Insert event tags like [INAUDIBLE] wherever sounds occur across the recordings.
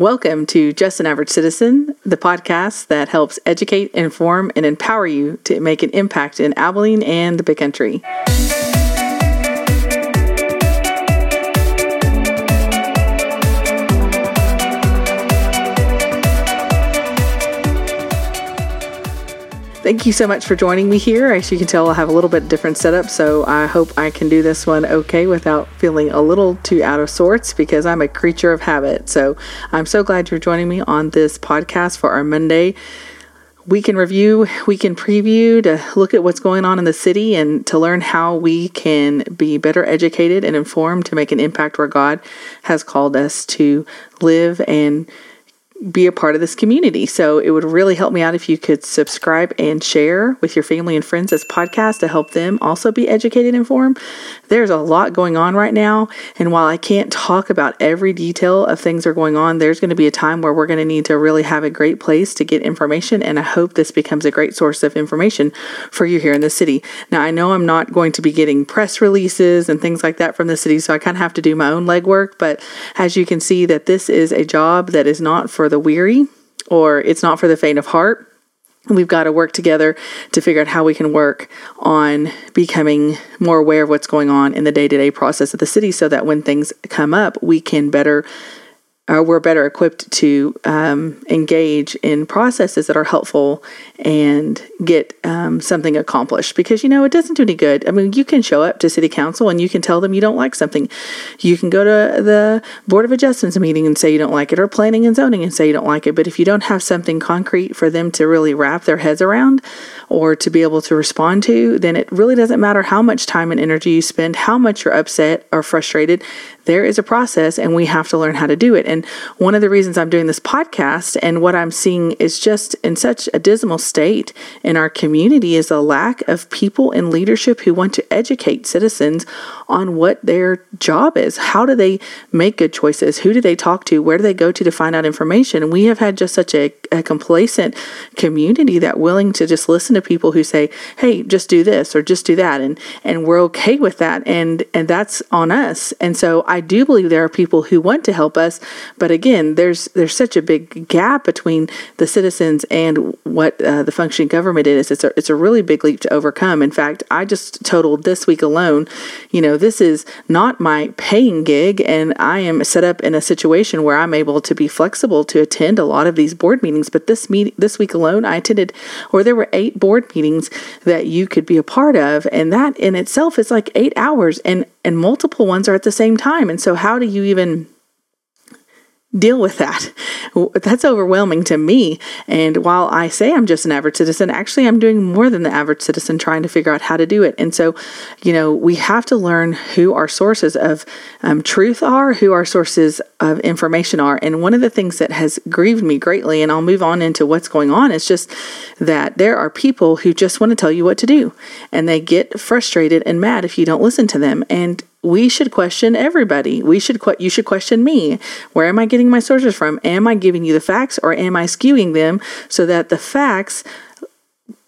Welcome to Just an Average Citizen, the podcast that helps educate, inform, and empower you to make an impact in Abilene and the Big Country. Thank you so much for joining me here. As you can tell, I have a little bit different setup, so I hope I can do this one okay without feeling a little too out of sorts because I'm a creature of habit. So I'm so glad you're joining me on this podcast for our Monday we can review, we can preview to look at what's going on in the city and to learn how we can be better educated and informed to make an impact where God has called us to live and be a part of this community. So it would really help me out if you could subscribe and share with your family and friends this podcast to help them also be educated and informed. There's a lot going on right now. And while I can't talk about every detail of things that are going on, there's going to be a time where we're going to need to really have a great place to get information. And I hope this becomes a great source of information for you here in the city. Now, I know I'm not going to be getting press releases and things like that from the city, so I kind of have to do my own legwork. But as you can see, that this is a job that is not for the weary or it's not for the faint of heart. We've got to work together to figure out how we can work on becoming more aware of what's going on in the day to day process of the city so that when things come up, we can better uh, we're better equipped to um, engage in processes that are helpful and get um, something accomplished. Because you know it doesn't do any good. I mean you can show up to city council and you can tell them you don't like something. You can go to the board of adjustments meeting and say you don't like it or planning and zoning and say you don't like it. But if you don't have something concrete for them to really wrap their heads around or to be able to respond to then it really doesn't matter how much time and energy you spend how much you're upset or frustrated there is a process and we have to learn how to do it. And one of the reasons I'm doing this podcast and what I'm seeing is just in such a dismal state in our community is a lack of people in leadership who want to educate citizens on what their job is. How do they make good choices? Who do they talk to? Where do they go to to find out information? And we have had just such a, a complacent community that willing to just listen to people who say, "Hey, just do this or just do that," and and we're okay with that, and and that's on us. And so I do believe there are people who want to help us, but again, there's there's such a big gap between the citizens and what uh, the functioning government is. It's a it's a really big leap to overcome. In fact, I just totaled this week alone. You know, this is not my paying gig, and I am set up in a situation where I'm able to be flexible to attend a lot of these board meetings. But this meet this week alone, I attended, or there were eight board meetings that you could be a part of, and that in itself is like eight hours, and and multiple ones are at the same time. And so, how do you even deal with that. That's overwhelming to me. And while I say I'm just an average citizen, actually, I'm doing more than the average citizen trying to figure out how to do it. And so, you know, we have to learn who our sources of um, truth are, who our sources of information are. And one of the things that has grieved me greatly, and I'll move on into what's going on, is just that there are people who just want to tell you what to do. And they get frustrated and mad if you don't listen to them. And we should question everybody. We should you should question me. Where am I getting my sources from? Am I giving you the facts or am I skewing them so that the facts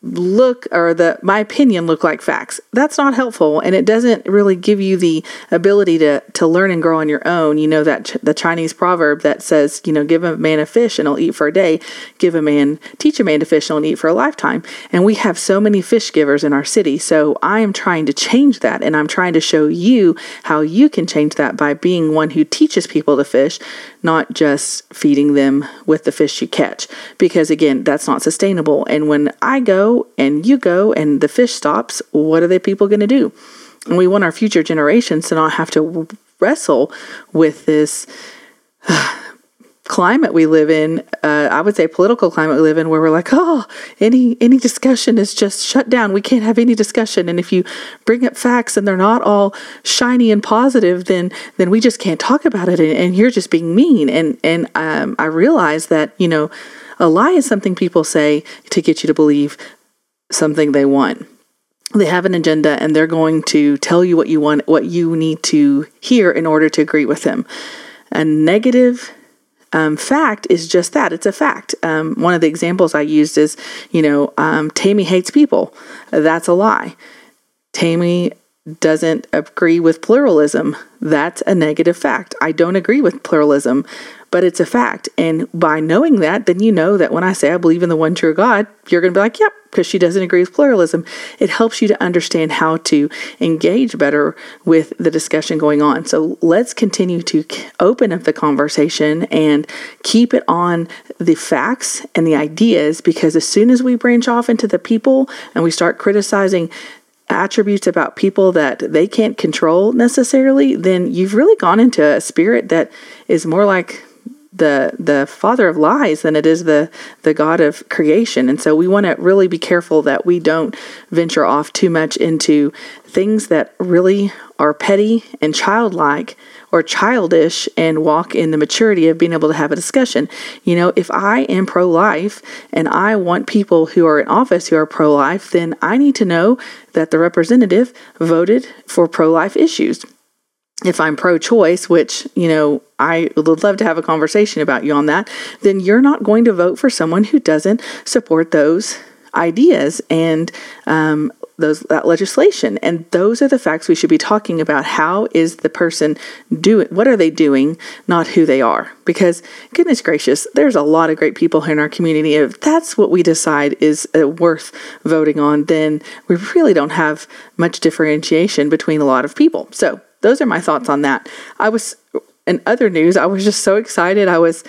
look or the my opinion look like facts. That's not helpful and it doesn't really give you the ability to to learn and grow on your own. You know that ch- the chinese proverb that says you know give a man a fish and he'll eat for a day. Give a man teach a man to fish and he'll eat for a lifetime. And we have so many fish givers in our city so i am trying to change that and i'm trying to show you how you can change that by being one who teaches people to fish not just feeding them with the fish you catch because again that's not sustainable and when i go and you go and the fish stops, what are the people going to do? And we want our future generations to not have to wrestle with this [SIGHS] uh, climate we live in. Uh, I would say political climate we live in, where we're like, oh, any any discussion is just shut down. We can't have any discussion. And if you bring up facts and they're not all shiny and positive, then then we just can't talk about it. And, and you're just being mean. And and um, I realize that you know. A lie is something people say to get you to believe something they want. They have an agenda and they're going to tell you what you want, what you need to hear in order to agree with them. A negative um, fact is just that it's a fact. Um, one of the examples I used is, you know, um, Tammy hates people. That's a lie. Tammy doesn't agree with pluralism. That's a negative fact. I don't agree with pluralism, but it's a fact. And by knowing that, then you know that when I say I believe in the one true God, you're going to be like, yep, because she doesn't agree with pluralism. It helps you to understand how to engage better with the discussion going on. So let's continue to open up the conversation and keep it on the facts and the ideas because as soon as we branch off into the people and we start criticizing attributes about people that they can't control necessarily, then you've really gone into a spirit that is more like the the father of lies than it is the the god of creation and so we want to really be careful that we don't venture off too much into things that really are petty and childlike or childish and walk in the maturity of being able to have a discussion. You know, if I am pro life and I want people who are in office who are pro life, then I need to know that the representative voted for pro life issues if I'm pro choice, which, you know, I would love to have a conversation about you on that, then you're not going to vote for someone who doesn't support those ideas and um, those that legislation. And those are the facts we should be talking about. How is the person doing? What are they doing? Not who they are. Because goodness gracious, there's a lot of great people here in our community. If that's what we decide is uh, worth voting on, then we really don't have much differentiation between a lot of people. So those are my thoughts on that. I was in other news, I was just so excited. I was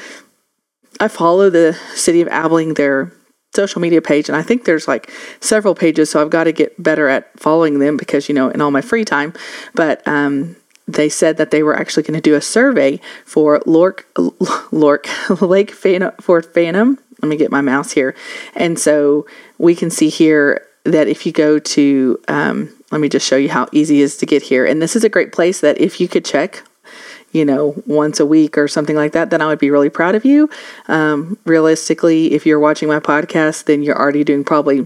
I follow the city of Abilene, their social media page, and I think there's like several pages, so I've got to get better at following them because you know in all my free time. But um, they said that they were actually going to do a survey for Lork, Lork [LAUGHS] Lake Fan- Fort Phantom. Let me get my mouse here, and so we can see here that if you go to um, let me just show you how easy it is to get here. And this is a great place that if you could check, you know, once a week or something like that, then I would be really proud of you. Um, realistically, if you're watching my podcast, then you're already doing probably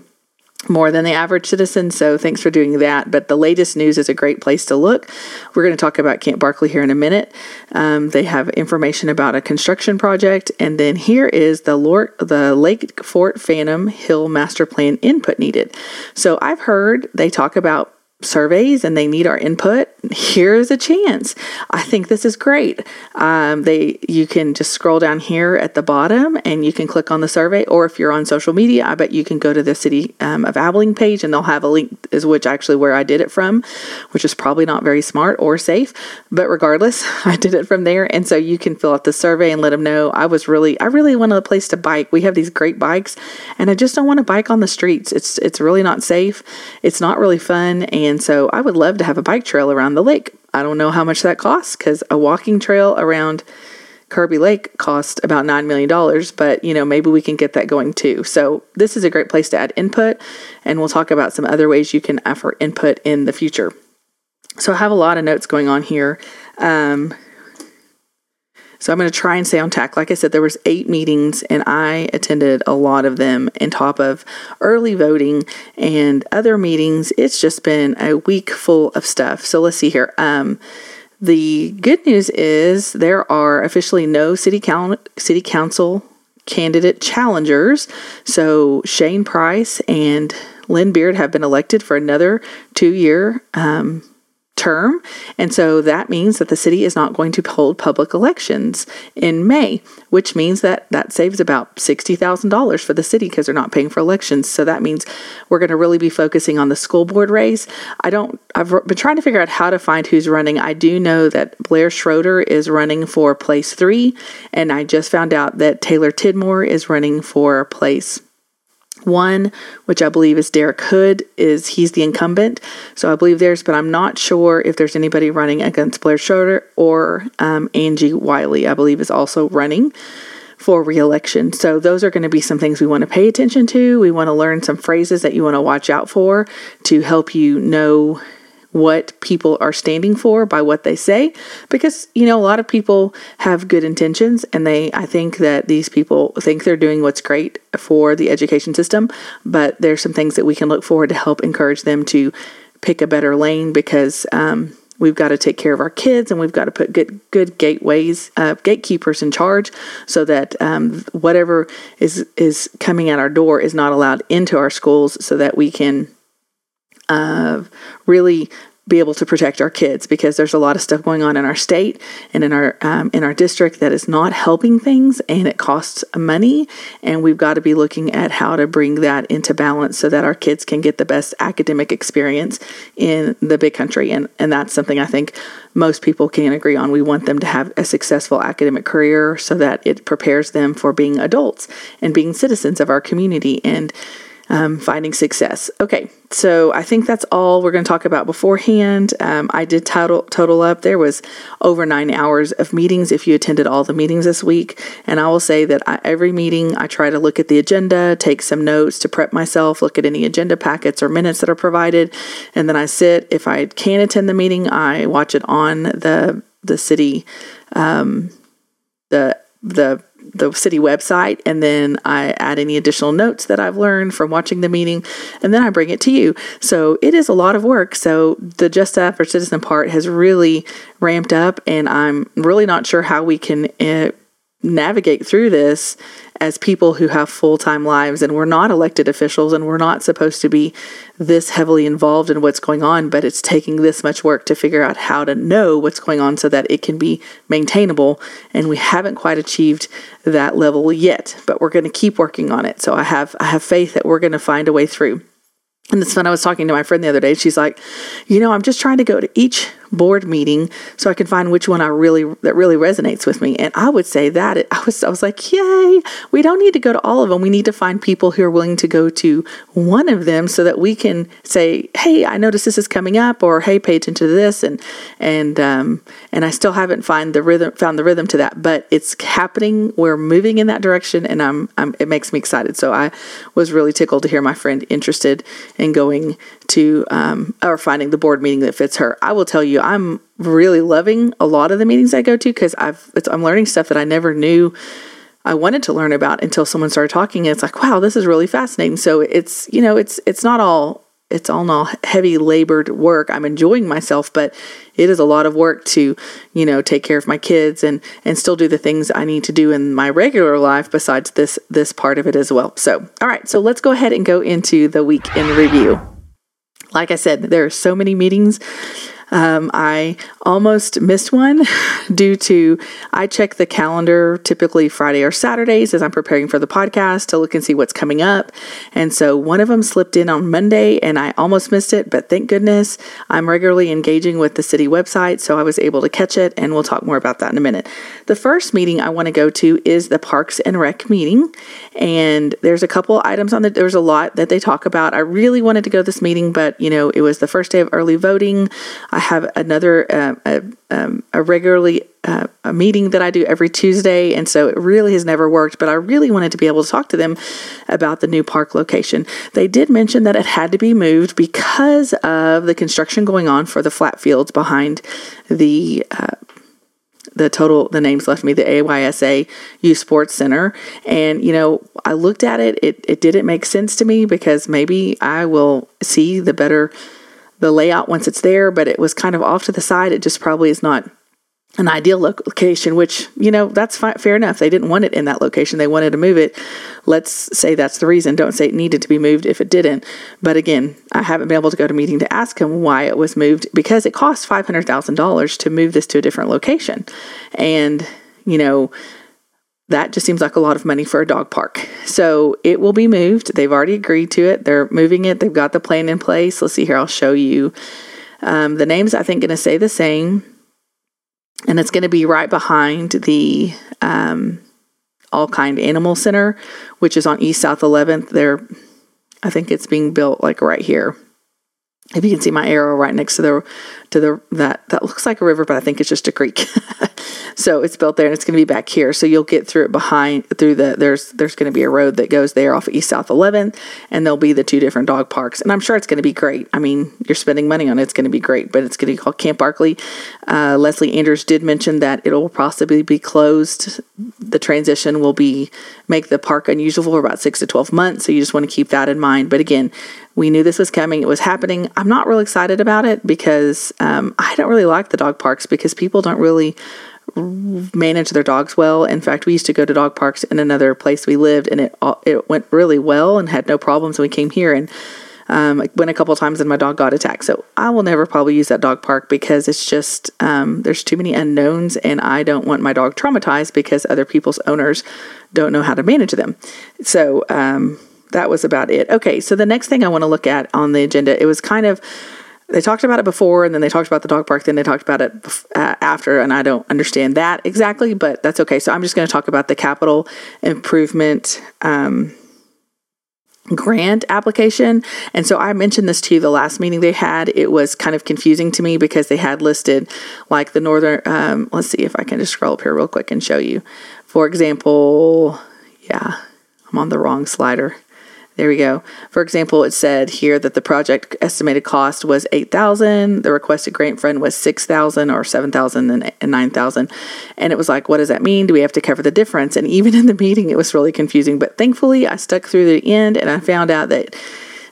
more than the average citizen. So thanks for doing that. But the latest news is a great place to look. We're going to talk about Camp Barkley here in a minute. Um, they have information about a construction project, and then here is the Lord, the Lake Fort Phantom Hill Master Plan input needed. So I've heard they talk about surveys and they need our input, here's a chance. I think this is great. Um, they you can just scroll down here at the bottom and you can click on the survey, or if you're on social media, I bet you can go to the City um, of Abilene page and they'll have a link, is which actually where I did it from, which is probably not very smart or safe, but regardless, [LAUGHS] I did it from there, and so you can fill out the survey and let them know. I was really, I really wanted a place to bike. We have these great bikes, and I just don't want to bike on the streets. It's it's really not safe. It's not really fun and and so I would love to have a bike trail around the lake. I don't know how much that costs because a walking trail around Kirby Lake cost about $9 million, but you know, maybe we can get that going too. So this is a great place to add input and we'll talk about some other ways you can offer input in the future. So I have a lot of notes going on here. Um, so I'm going to try and stay on tack. Like I said, there was eight meetings, and I attended a lot of them. On top of early voting and other meetings, it's just been a week full of stuff. So let's see here. Um, the good news is there are officially no city council city council candidate challengers. So Shane Price and Lynn Beard have been elected for another two year um, term. And so that means that the city is not going to hold public elections in May, which means that that saves about $60,000 for the city because they're not paying for elections. So that means we're going to really be focusing on the school board race. I don't, I've been trying to figure out how to find who's running. I do know that Blair Schroeder is running for place three, and I just found out that Taylor Tidmore is running for place one, which I believe is Derek Hood, is he's the incumbent. So I believe there's, but I'm not sure if there's anybody running against Blair Schroeder or um, Angie Wiley, I believe, is also running for reelection. So those are going to be some things we want to pay attention to. We want to learn some phrases that you want to watch out for to help you know what people are standing for by what they say because you know a lot of people have good intentions and they I think that these people think they're doing what's great for the education system but there's some things that we can look forward to help encourage them to pick a better lane because um, we've got to take care of our kids and we've got to put good good gateways uh, gatekeepers in charge so that um, whatever is is coming at our door is not allowed into our schools so that we can uh, really be able to protect our kids because there's a lot of stuff going on in our state and in our um, in our district that is not helping things and it costs money. And we've got to be looking at how to bring that into balance so that our kids can get the best academic experience in the big country. And and that's something I think most people can agree on. We want them to have a successful academic career so that it prepares them for being adults and being citizens of our community. And um, finding success. Okay, so I think that's all we're going to talk about beforehand. Um, I did total total up. There was over nine hours of meetings if you attended all the meetings this week. And I will say that I, every meeting I try to look at the agenda, take some notes to prep myself, look at any agenda packets or minutes that are provided, and then I sit. If I can attend the meeting, I watch it on the the city, um, the the the city website and then I add any additional notes that I've learned from watching the meeting and then I bring it to you. So it is a lot of work. So the Just or Citizen part has really ramped up and I'm really not sure how we can uh, navigate through this as people who have full time lives and we're not elected officials and we're not supposed to be this heavily involved in what's going on, but it's taking this much work to figure out how to know what's going on so that it can be maintainable. And we haven't quite achieved that level yet, but we're going to keep working on it. So I have I have faith that we're going to find a way through. And it's fun. I was talking to my friend the other day. She's like, you know, I'm just trying to go to each board meeting so I can find which one I really that really resonates with me. And I would say that it, [LAUGHS] I was I was like, yay! We don't need to go to all of them. We need to find people who are willing to go to one of them so that we can say, hey, I noticed this is coming up, or hey, pay attention to this, and and um, and I still haven't find the rhythm found the rhythm to that, but it's happening. We're moving in that direction, and I'm, I'm it makes me excited. So I was really tickled to hear my friend interested in going to um, or finding the board meeting that fits her. I will tell you, I'm really loving a lot of the meetings I go to because I've I'm learning stuff that I never knew I wanted to learn about until someone started talking. And it's like, wow, this is really fascinating. So it's you know it's it's not all it's all not heavy labored work. I'm enjoying myself, but it is a lot of work to, you know, take care of my kids and and still do the things I need to do in my regular life besides this this part of it as well. So, all right, so let's go ahead and go into the week in review. Like I said, there are so many meetings um, I almost missed one [LAUGHS] due to I check the calendar typically Friday or Saturdays as I'm preparing for the podcast to look and see what's coming up. And so one of them slipped in on Monday and I almost missed it, but thank goodness I'm regularly engaging with the city website, so I was able to catch it. And we'll talk more about that in a minute. The first meeting I want to go to is the Parks and Rec meeting. And there's a couple items on the, there's a lot that they talk about. I really wanted to go to this meeting, but you know, it was the first day of early voting. Have another uh, a, um, a regularly uh, a meeting that I do every Tuesday, and so it really has never worked. But I really wanted to be able to talk to them about the new park location. They did mention that it had to be moved because of the construction going on for the flat fields behind the. Uh, the total the names left me the AYSA Youth Sports Center and you know I looked at it it it didn't make sense to me because maybe I will see the better the layout once it's there, but it was kind of off to the side. It just probably is not an ideal location, which, you know, that's fi- fair enough. They didn't want it in that location. They wanted to move it. Let's say that's the reason. Don't say it needed to be moved if it didn't. But again, I haven't been able to go to meeting to ask him why it was moved because it cost $500,000 to move this to a different location. And, you know, that just seems like a lot of money for a dog park. So it will be moved. They've already agreed to it. They're moving it. They've got the plan in place. Let's see here. I'll show you. Um, the name's, I think, going to stay the same. And it's going to be right behind the um, All Kind Animal Center, which is on East South 11th. There, I think it's being built like right here. If you can see my arrow right next to the to the that that looks like a river, but I think it's just a creek. [LAUGHS] So it's built there and it's going to be back here. So you'll get through it behind through the there's there's going to be a road that goes there off of East South 11th and there'll be the two different dog parks. And I'm sure it's going to be great. I mean, you're spending money on it. It's going to be great, but it's going to be called Camp Barkley. Uh, Leslie Andrews did mention that it'll possibly be closed. The transition will be make the park unusual for about six to 12 months. So you just want to keep that in mind. But again, we knew this was coming. It was happening. I'm not really excited about it because um, I don't really like the dog parks because people don't really manage their dogs well. In fact, we used to go to dog parks in another place we lived, and it it went really well and had no problems. And we came here, and Um, went a couple times and my dog got attacked. So I will never probably use that dog park because it's just um, there's too many unknowns, and I don't want my dog traumatized because other people's owners don't know how to manage them. So um, that was about it. Okay, so the next thing I want to look at on the agenda, it was kind of they talked about it before and then they talked about the dog park then they talked about it uh, after and i don't understand that exactly but that's okay so i'm just going to talk about the capital improvement um, grant application. And so I mentioned this to you the last meeting they had. It was kind of confusing to me because they had listed like the northern, um, let's see if I can just scroll up here real quick and show you. For example, yeah, I'm on the wrong slider. There we go. For example, it said here that the project estimated cost was 8000 the requested grant fund was 6000 or 7000 and 9000 and it was like what does that mean? Do we have to cover the difference? And even in the meeting it was really confusing, but thankfully I stuck through the end and I found out that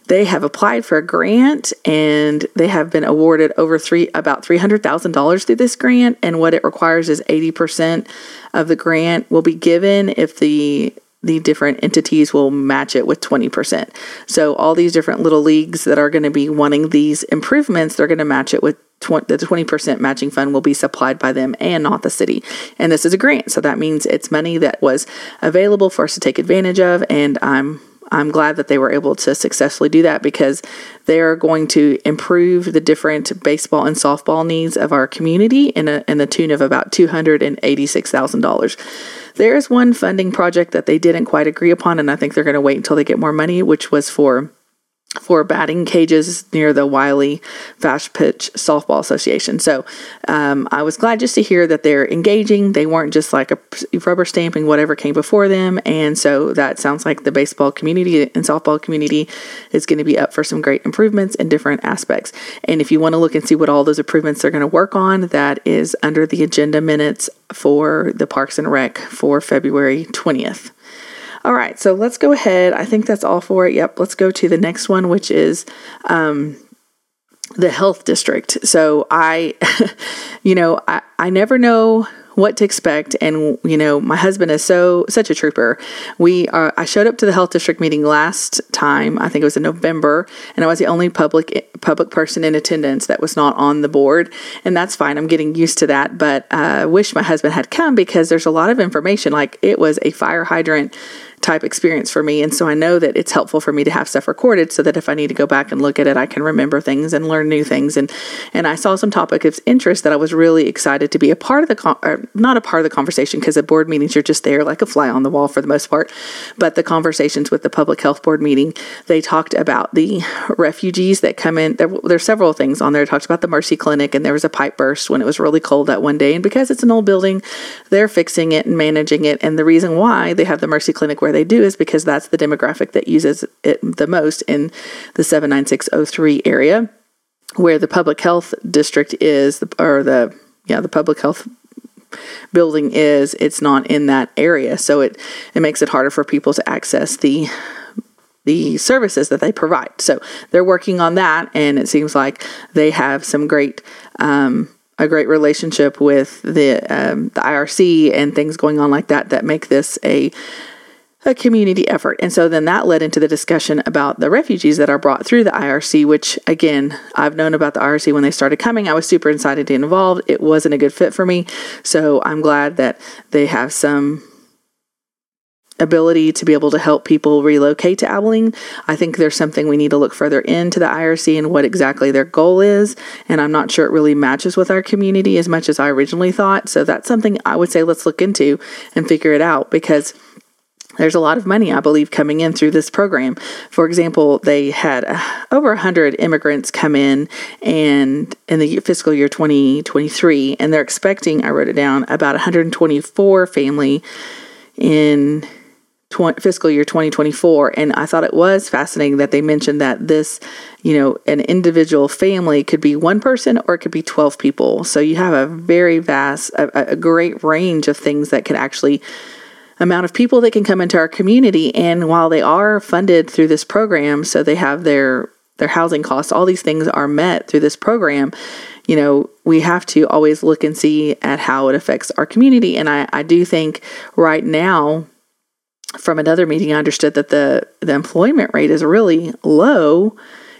they have applied for a grant and they have been awarded over three about $300,000 through this grant and what it requires is 80% of the grant will be given if the the different entities will match it with 20%. So all these different little leagues that are going to be wanting these improvements, they're going to match it with 20, the 20% matching fund will be supplied by them and not the city. And this is a grant. So that means it's money that was available for us to take advantage of and I'm I'm glad that they were able to successfully do that because they are going to improve the different baseball and softball needs of our community in, a, in the tune of about $286,000. There is one funding project that they didn't quite agree upon, and I think they're going to wait until they get more money, which was for for batting cages near the Wylie Fast Pitch Softball Association. So um, I was glad just to hear that they're engaging. They weren't just like a rubber stamping whatever came before them. And so that sounds like the baseball community and softball community is going to be up for some great improvements in different aspects. And if you want to look and see what all those improvements they're going to work on, that is under the agenda minutes for the Parks and Rec for February 20th. All right, so let's go ahead. I think that's all for it. Yep, let's go to the next one, which is um, the health district. So I, [LAUGHS] you know, I, I never know what to expect. And you know my husband is so such a trooper. We are i showed up to the health district meeting last time. I think it was in november. And i was the only public public person in attendance that was not on the board. And that's fine. I'm getting used to that. But i uh, wish my husband had come because there's a lot of information. Like it was a fire hydrant type experience for me. And so I know that it's helpful for me to have stuff recorded so that if I need to go back and look at it, I can remember things and learn new things. And and I saw some topic of interest that I was really excited to be a part of the con- not a part of the conversation because at board meetings you're just there like a fly on the wall for the most part. But the conversations with the public health board meeting, they talked about the refugees that come in. There, there's several things on there. It talked about the Mercy Clinic and there was a pipe burst when it was really cold that one day. And because it's an old building, they're fixing it and managing it. And the reason why they have the Mercy Clinic where they do is because that's the demographic that uses it the most in the 79603 area where the public health district is or the yeah the public health building is it's not in that area. So it it makes it harder for people to access the the services that they provide. So they're working on that and it seems like they have some great um, a great relationship with the um, the IRC and things going on like that that make this a a community effort. And so then that led into the discussion about the refugees that are brought through the IRC, which again, I've known about the IRC when they started coming. I was super excited to get involved. It wasn't a good fit for me. So I'm glad that they have some ability to be able to help people relocate to Abilene. I think there's something we need to look further into the IRC and what exactly their goal is. And I'm not sure it really matches with our community as much as I originally thought. So that's something I would say let's look into and figure it out because there's a lot of money, I believe, coming in through this program. For example, they had uh, over 100 immigrants come in and in the fiscal year 2023, and they're expecting, I wrote it down, about 124 family in tw- fiscal year 2024. And I thought it was fascinating that they mentioned that this, you know, an individual family could be one person or it could be 12 people. So you have a very vast, a, a great range of things that could actually amount of people that can come into our community. And while they are funded through this program so they have their their housing costs all these things are met through this program. You know we have to always look and see at how it affects our community. And i, I do think right now from another meeting i understood that the the employment rate is really low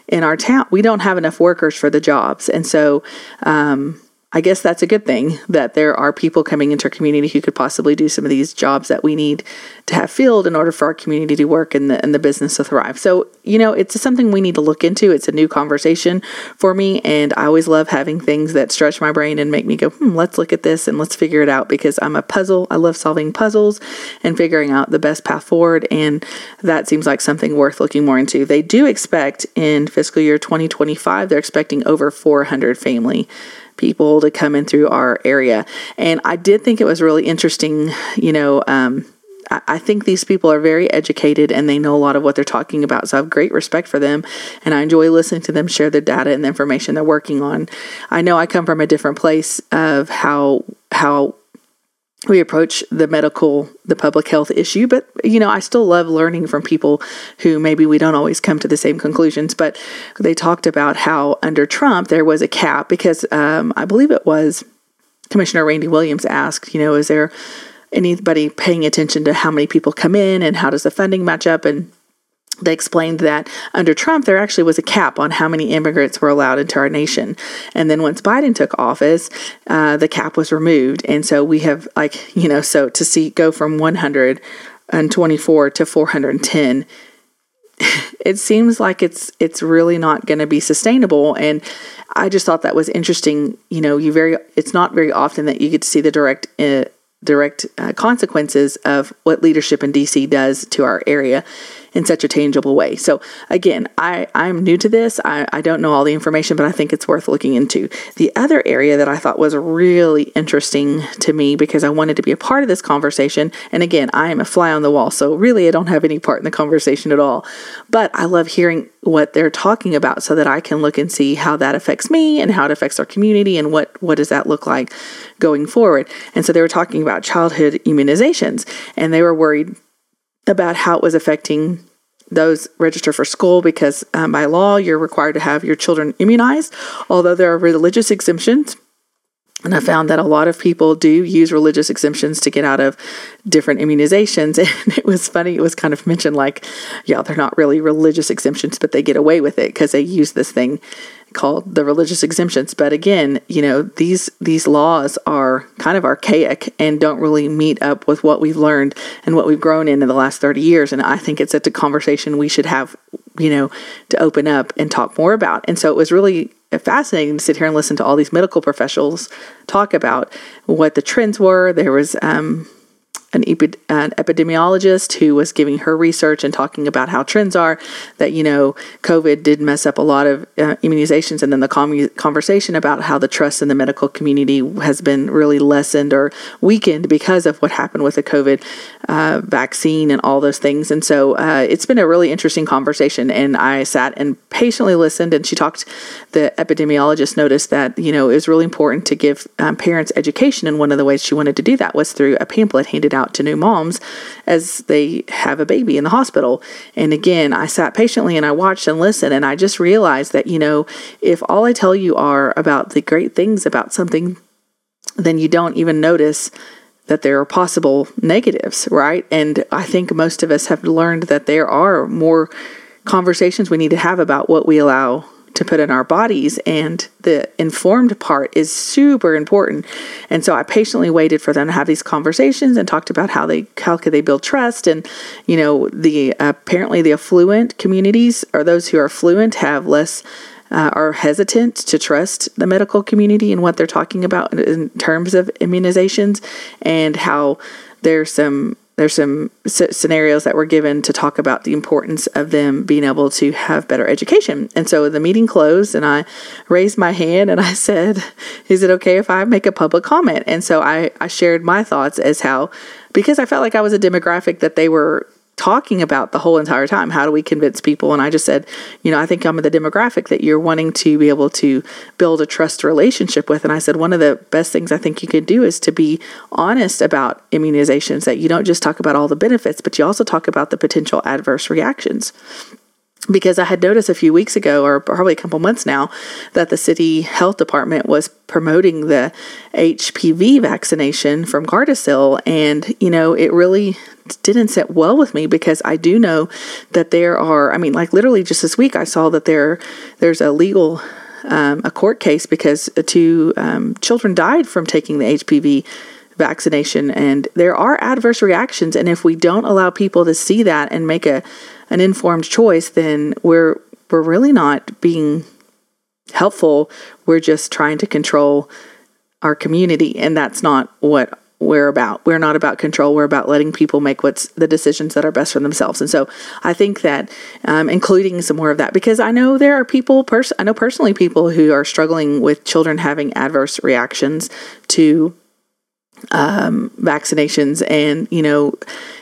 in our town, we don't have enough workers for the jobs. And so, um, I guess that's a good thing that there are people coming into our community who could possibly do some of these jobs that we need to have filled in order for our community to work and the and the business to thrive. So, you know, it's something we need to look into. It's a new conversation for me and I always love having things that stretch my brain and make me go, "Hmm, let's look at this and let's figure it out because I'm a puzzle. I love solving puzzles and figuring out the best path forward and that seems like something worth looking more into. They do expect in fiscal year 2025 they're expecting over 400 family people to come in through our area. And I did think it was really interesting, you know. Um, I, I think these people are very educated and they know a lot of what they're talking about. So I have great respect for them and I enjoy listening to them share the data and the information they're working on. I know I come from a different place of how how we approach the medical, the public health issue. But, you know, I still love learning from people who maybe we don't always come to the same conclusions. But they talked about how under Trump there was a cap because um, I believe it was Commissioner Randy Williams asked, you know, is there anybody paying attention to how many people come in and how does the funding match up? And they explained that under Trump, there actually was a cap on how many immigrants were allowed into our nation. And then once Biden took office, uh, the cap was removed. And so we have, like, you know, so to see go from 124 to 410 [LAUGHS] it seems like it's it's really not going to be sustainable and i just thought that was interesting you know you very it's not very often that you get to see the direct uh, direct uh, consequences of what leadership in dc does to our area in such a tangible way. So again, I, I'm new to this. I, I don't know all the information, but I think it's worth looking into. The other area that I thought was really interesting to me because I wanted to be a part of this conversation, and again, I am a fly on the wall, so really I don't have any part in the conversation at all. But I love hearing what they're talking about so that I can look and see how that affects me and how it affects our community and what what does that look like going forward. And so they were talking about childhood immunizations and they were worried about how it was affecting those register for school because um, by law you're required to have your children immunized although there are religious exemptions and I found that a lot of people do use religious exemptions to get out of different immunizations. [LAUGHS] And it was funny, it was kind of mentioned like, yeah, they're not really religious exemptions, but they get away with it because they use this thing called the religious exemptions. But again, you know, these these laws are kind of archaic and don't really meet up with what we've learned and what we've grown in in the last 30 years. And I think it's a conversation we should have, you know, to open up and talk more about. And so it was really fascinating to sit here and listen to all these medical professionals talk about what the trends were. There was um, an, epi- an, epidemiologist who was giving her research and talking about how trends are that you know covid did mess up a lot of uh, immunizations. And then the com- conversation about how the trust in the medical community has been really lessened or weakened because of what happened with the covid uh, vaccine and all those things. And so uh, it's been a really interesting conversation. And i sat and patiently listened. And she talked the epidemiologist noticed that you know it was really important to give um, parents education. And one of the ways she wanted to do that was through a pamphlet handed out out to new moms as they have a baby in the hospital. And again, I sat patiently and I watched and listened, and I just realized that, you know, if all I tell you are about the great things about something, then you don't even notice that there are possible negatives, right? And I think most of us have learned that there are more conversations we need to have about what we allow to put in our bodies and the informed part is super important. And so i patiently waited for them to have these conversations and talked about how they how could they build trust. And you know the apparently the affluent communities or those who are fluent have less uh, are hesitant to trust the medical community and what they're talking about in terms of immunizations and how there's some there's some scenarios that were given to talk about the importance of them being able to have better education. And so the meeting closed, and I raised my hand and I [LAUGHS] said, Is it okay if I make a public comment? And so I, I shared my thoughts as how, because I felt like I was a demographic that they were talking about the whole entire time. How do we convince people? And I just said, you know, I think I'm the demographic that you're wanting to be able to build a trust relationship with. And I said, one of the best things I think you could do is to be honest about immunizations, that you don't just talk about all the benefits, but you also talk about the potential adverse reactions. Because I had noticed a few weeks ago, or probably a couple months now, that the city health department was promoting the HPV vaccination from Gardasil. And, you know, it really didn't sit well with me because I do know that there are, I mean, like literally just this week, I saw that there there's a legal um, a court case because two um, children died from taking the HPV vaccination and there are adverse reactions and if we don't allow people to see that and make a an informed choice then we're we're really not being helpful. We're just trying to control our community and that's not what we're about. We're not about control. We're about letting people make what's the decisions that are best for themselves. And so i think that um, including some more of that because i know there are people pers- i know personally people who are struggling with children having adverse reactions to um, vaccinations and you know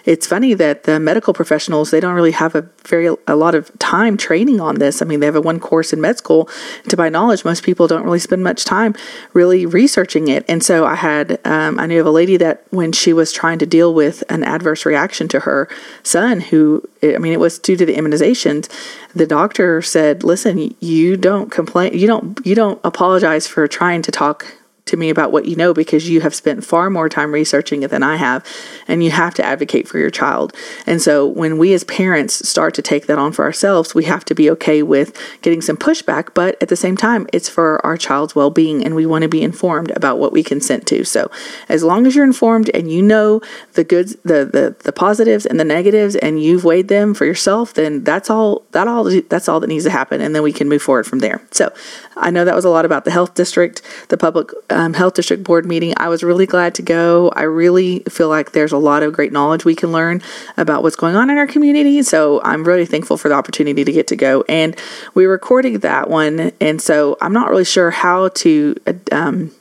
it's funny that the medical professionals they don't really have a very a lot of time training on this. I mean they have a one course in med school to my knowledge most people don't really spend much time really researching it. And so i had um, i knew of a lady that when she was trying to deal with an adverse reaction to her son who i mean it was due to the immunizations the doctor said listen you don't complain you don't you don't apologize for trying to talk to me about what you know because you have spent far more time researching it than I have, and you have to advocate for your child. And so, when we as parents start to take that on for ourselves, we have to be okay with getting some pushback, but at the same time, it's for our child's well being, and we want to be informed about what we consent to. So, as long as you're informed and you know the goods, the the, the positives and the negatives, and you've weighed them for yourself, then that's all that all that's all that needs to happen, and then we can move forward from there. So, I know that was a lot about the health district, the public um, health district board meeting. I was really glad to go. I really feel like there's a lot of great knowledge we can learn about what's going on in our community. So I'm really thankful for the opportunity to get to go. And we recorded that one, and so I'm not really sure how to um,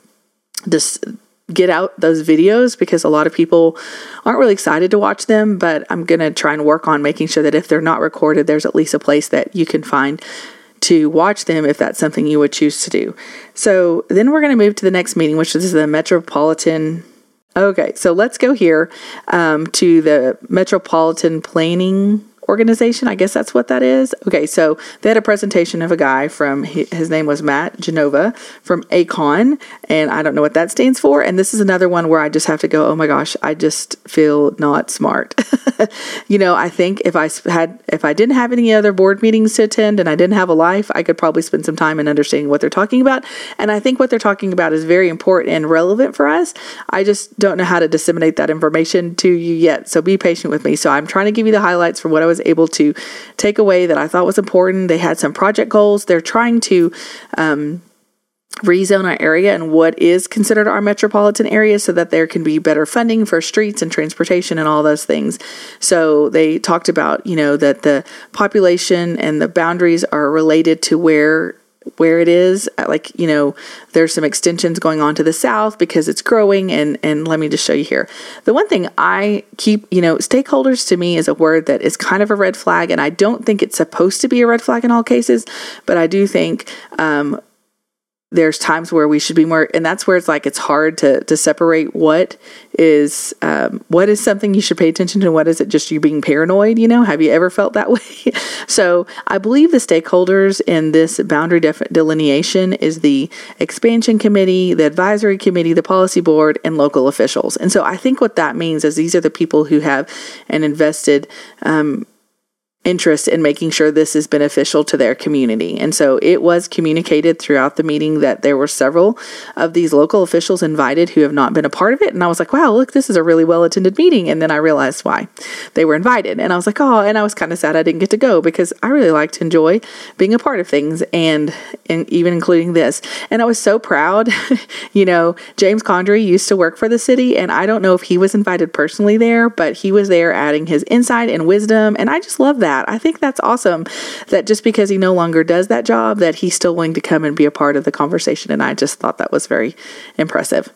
just get out those videos because a lot of people aren't really excited to watch them but i'm going to try and work on making sure that if they're not recorded there's at least a place that you can find to watch them if that's something you would choose to do. So then we're going to move to the next meeting, which is the Metropolitan. Okay, so let's go here um, to the Metropolitan Planning organization. I guess that's what that is. Okay, so they had a presentation of a guy from his name was Matt Genova from AECOM, and I don't know what that stands for. And this is another one where I just have to go, oh my gosh, I just feel not smart. [LAUGHS] you know, I think if I had if I didn't have any other board meetings to attend and I didn't have a life, I could probably spend some time in understanding what they're talking about. And I think what they're talking about is very important and relevant for us. I just don't know how to disseminate that information to you yet. So be patient with me. So I'm trying to give you the highlights for what I was able to take away that I thought was important. They had some project goals. They're trying to um, rezone our area and what is considered our metropolitan area so that there can be better funding for streets and transportation and all those things. So they talked about, you know, that the population and the boundaries are related to where where it is like you know there's some extensions going on to the south because it's growing and and let me just show you here. The one thing i keep you know stakeholders to me is a word that is kind of a red flag and i don't think it's supposed to be a red flag in all cases but i do think um, there's times where we should be more and that's where it's like it's hard to to separate what is um, what is something you should pay attention to and what is it just you being paranoid you know? Have you ever felt that [LAUGHS] way? So i believe the stakeholders in this boundary def- delineation is the expansion committee the advisory committee the policy board and local officials. And so i think what that means is these are the people who have an invested um, interest in making sure this is beneficial to their community. And so it was communicated throughout the meeting that there were several of these local officials invited who have not been a part of it. And I was like, wow, look, this is a really well attended meeting. And then I realized why they were invited. And I was like, oh, and I was kind of sad I didn't get to go because I really like to enjoy being a part of things and, and even including this. And I was so proud. [LAUGHS] you know, James Condry used to work for the city, and I don't know if he was invited personally there, but he was there adding his insight and wisdom. And I just love that that. I think that's awesome that just because he no longer does that job, that he's still willing to come and be a part of the conversation. And I just thought that was very impressive.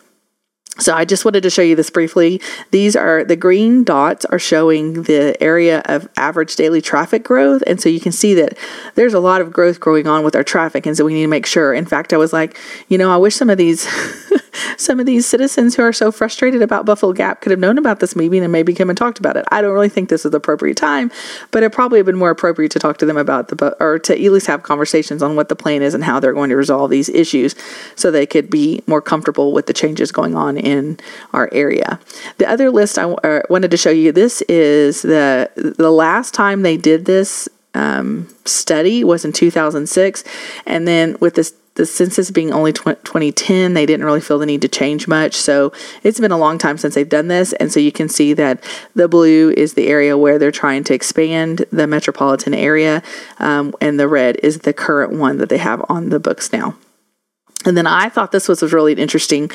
So I just wanted to show you this briefly. These are the green dots are showing the area of average daily traffic growth. And so you can see that there's a lot of growth going on with our traffic. And so we need to make sure. In fact, I was like, you know, I wish some of these [LAUGHS] some of these citizens who are so frustrated about Buffalo Gap could have known about this meeting and maybe come and talked about it. I don't really think this is the appropriate time, but it probably would have been more appropriate to talk to them about the or to at least have conversations on what the plan is and how they're going to resolve these issues, so they could be more comfortable with the changes going on in our area. The other list I uh, wanted to show you. This is the the last time they did this um, study was in 2006, and then with this the census being only 2010, they didn't really feel the need to change much. So it's been a long time since they've done this. And so you can see that the blue is the area where they're trying to expand the metropolitan area, um, and the red is the current one that they have on the books now. And then I thought this was really interesting,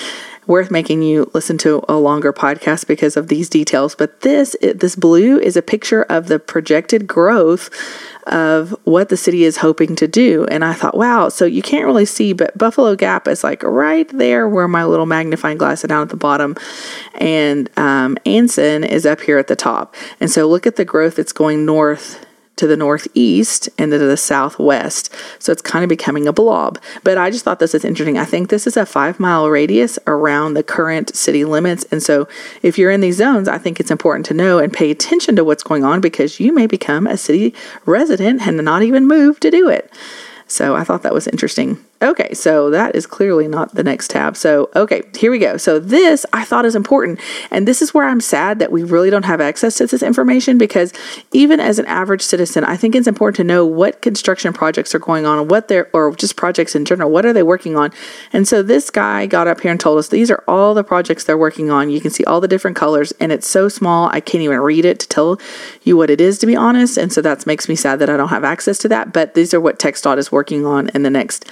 worth making you listen to a longer podcast because of these details. But this this blue is a picture of the projected growth of what the city is hoping to do. And I thought, wow, so you can't really see, but Buffalo Gap is like right there where my little magnifying glass is down at the bottom. And um, Anson is up here at the top. And so look at the growth that's going north to the northeast and to the southwest. So it's kind of becoming a blob. But I just thought this is interesting. I think this is a five mile radius around the current city limits. And so if you're in these zones, I think it's important to know and pay attention to what's going on because you may become a city resident and not even move to do it. So I thought that was interesting. Okay, so that is clearly not the next tab. So, okay, here we go. So, this I thought is important. And this is where I'm sad that we really don't have access to this information because even as an average citizen, I think it's important to know what construction projects are going on what they're, or just projects in general, what are they working on. And so, this guy got up here and told us these are all the projects they're working on. You can see all the different colors, and it's so small, I can't even read it to tell you what it is, to be honest. And so, that makes me sad that I don't have access to that. But these are what TxDOT is working on in the next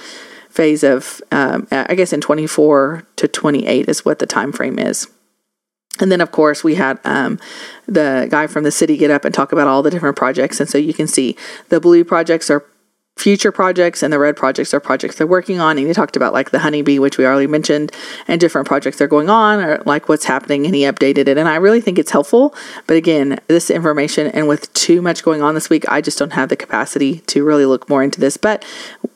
phase of, um, I guess, in 24 to 28 is what the time frame is. And then, of course, we had um, the guy from the city get up and talk about all the different projects. And so you can see the blue projects are future projects and the red projects are projects they're working on. And he talked about like the honeybee which we already mentioned and different projects they're going on or like what's happening and he updated it. And i really think it's helpful but again this information and with too much going on this week i just don't have the capacity to really look more into this. But